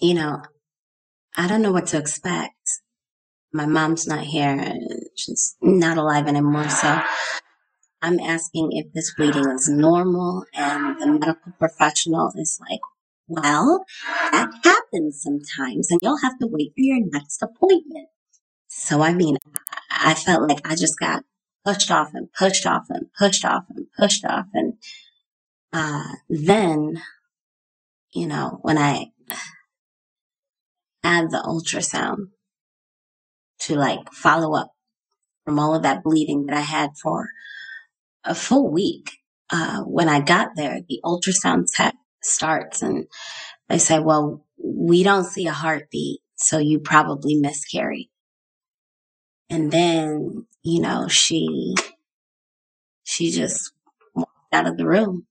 you know, I don't know what to expect. My mom's not here. She's not alive anymore. So I'm asking if this bleeding is normal. And the medical professional is like, well, that happens sometimes and you'll have to wait for your next appointment. So, I mean, I felt like I just got pushed off and pushed off and pushed off and pushed off. And uh, then, you know, when I had the ultrasound to like follow up from all of that bleeding that I had for a full week, uh, when I got there, the ultrasound tech starts and they say, well, we don't see a heartbeat, so you probably miscarried. And then, you know, she, she just walked out of the room.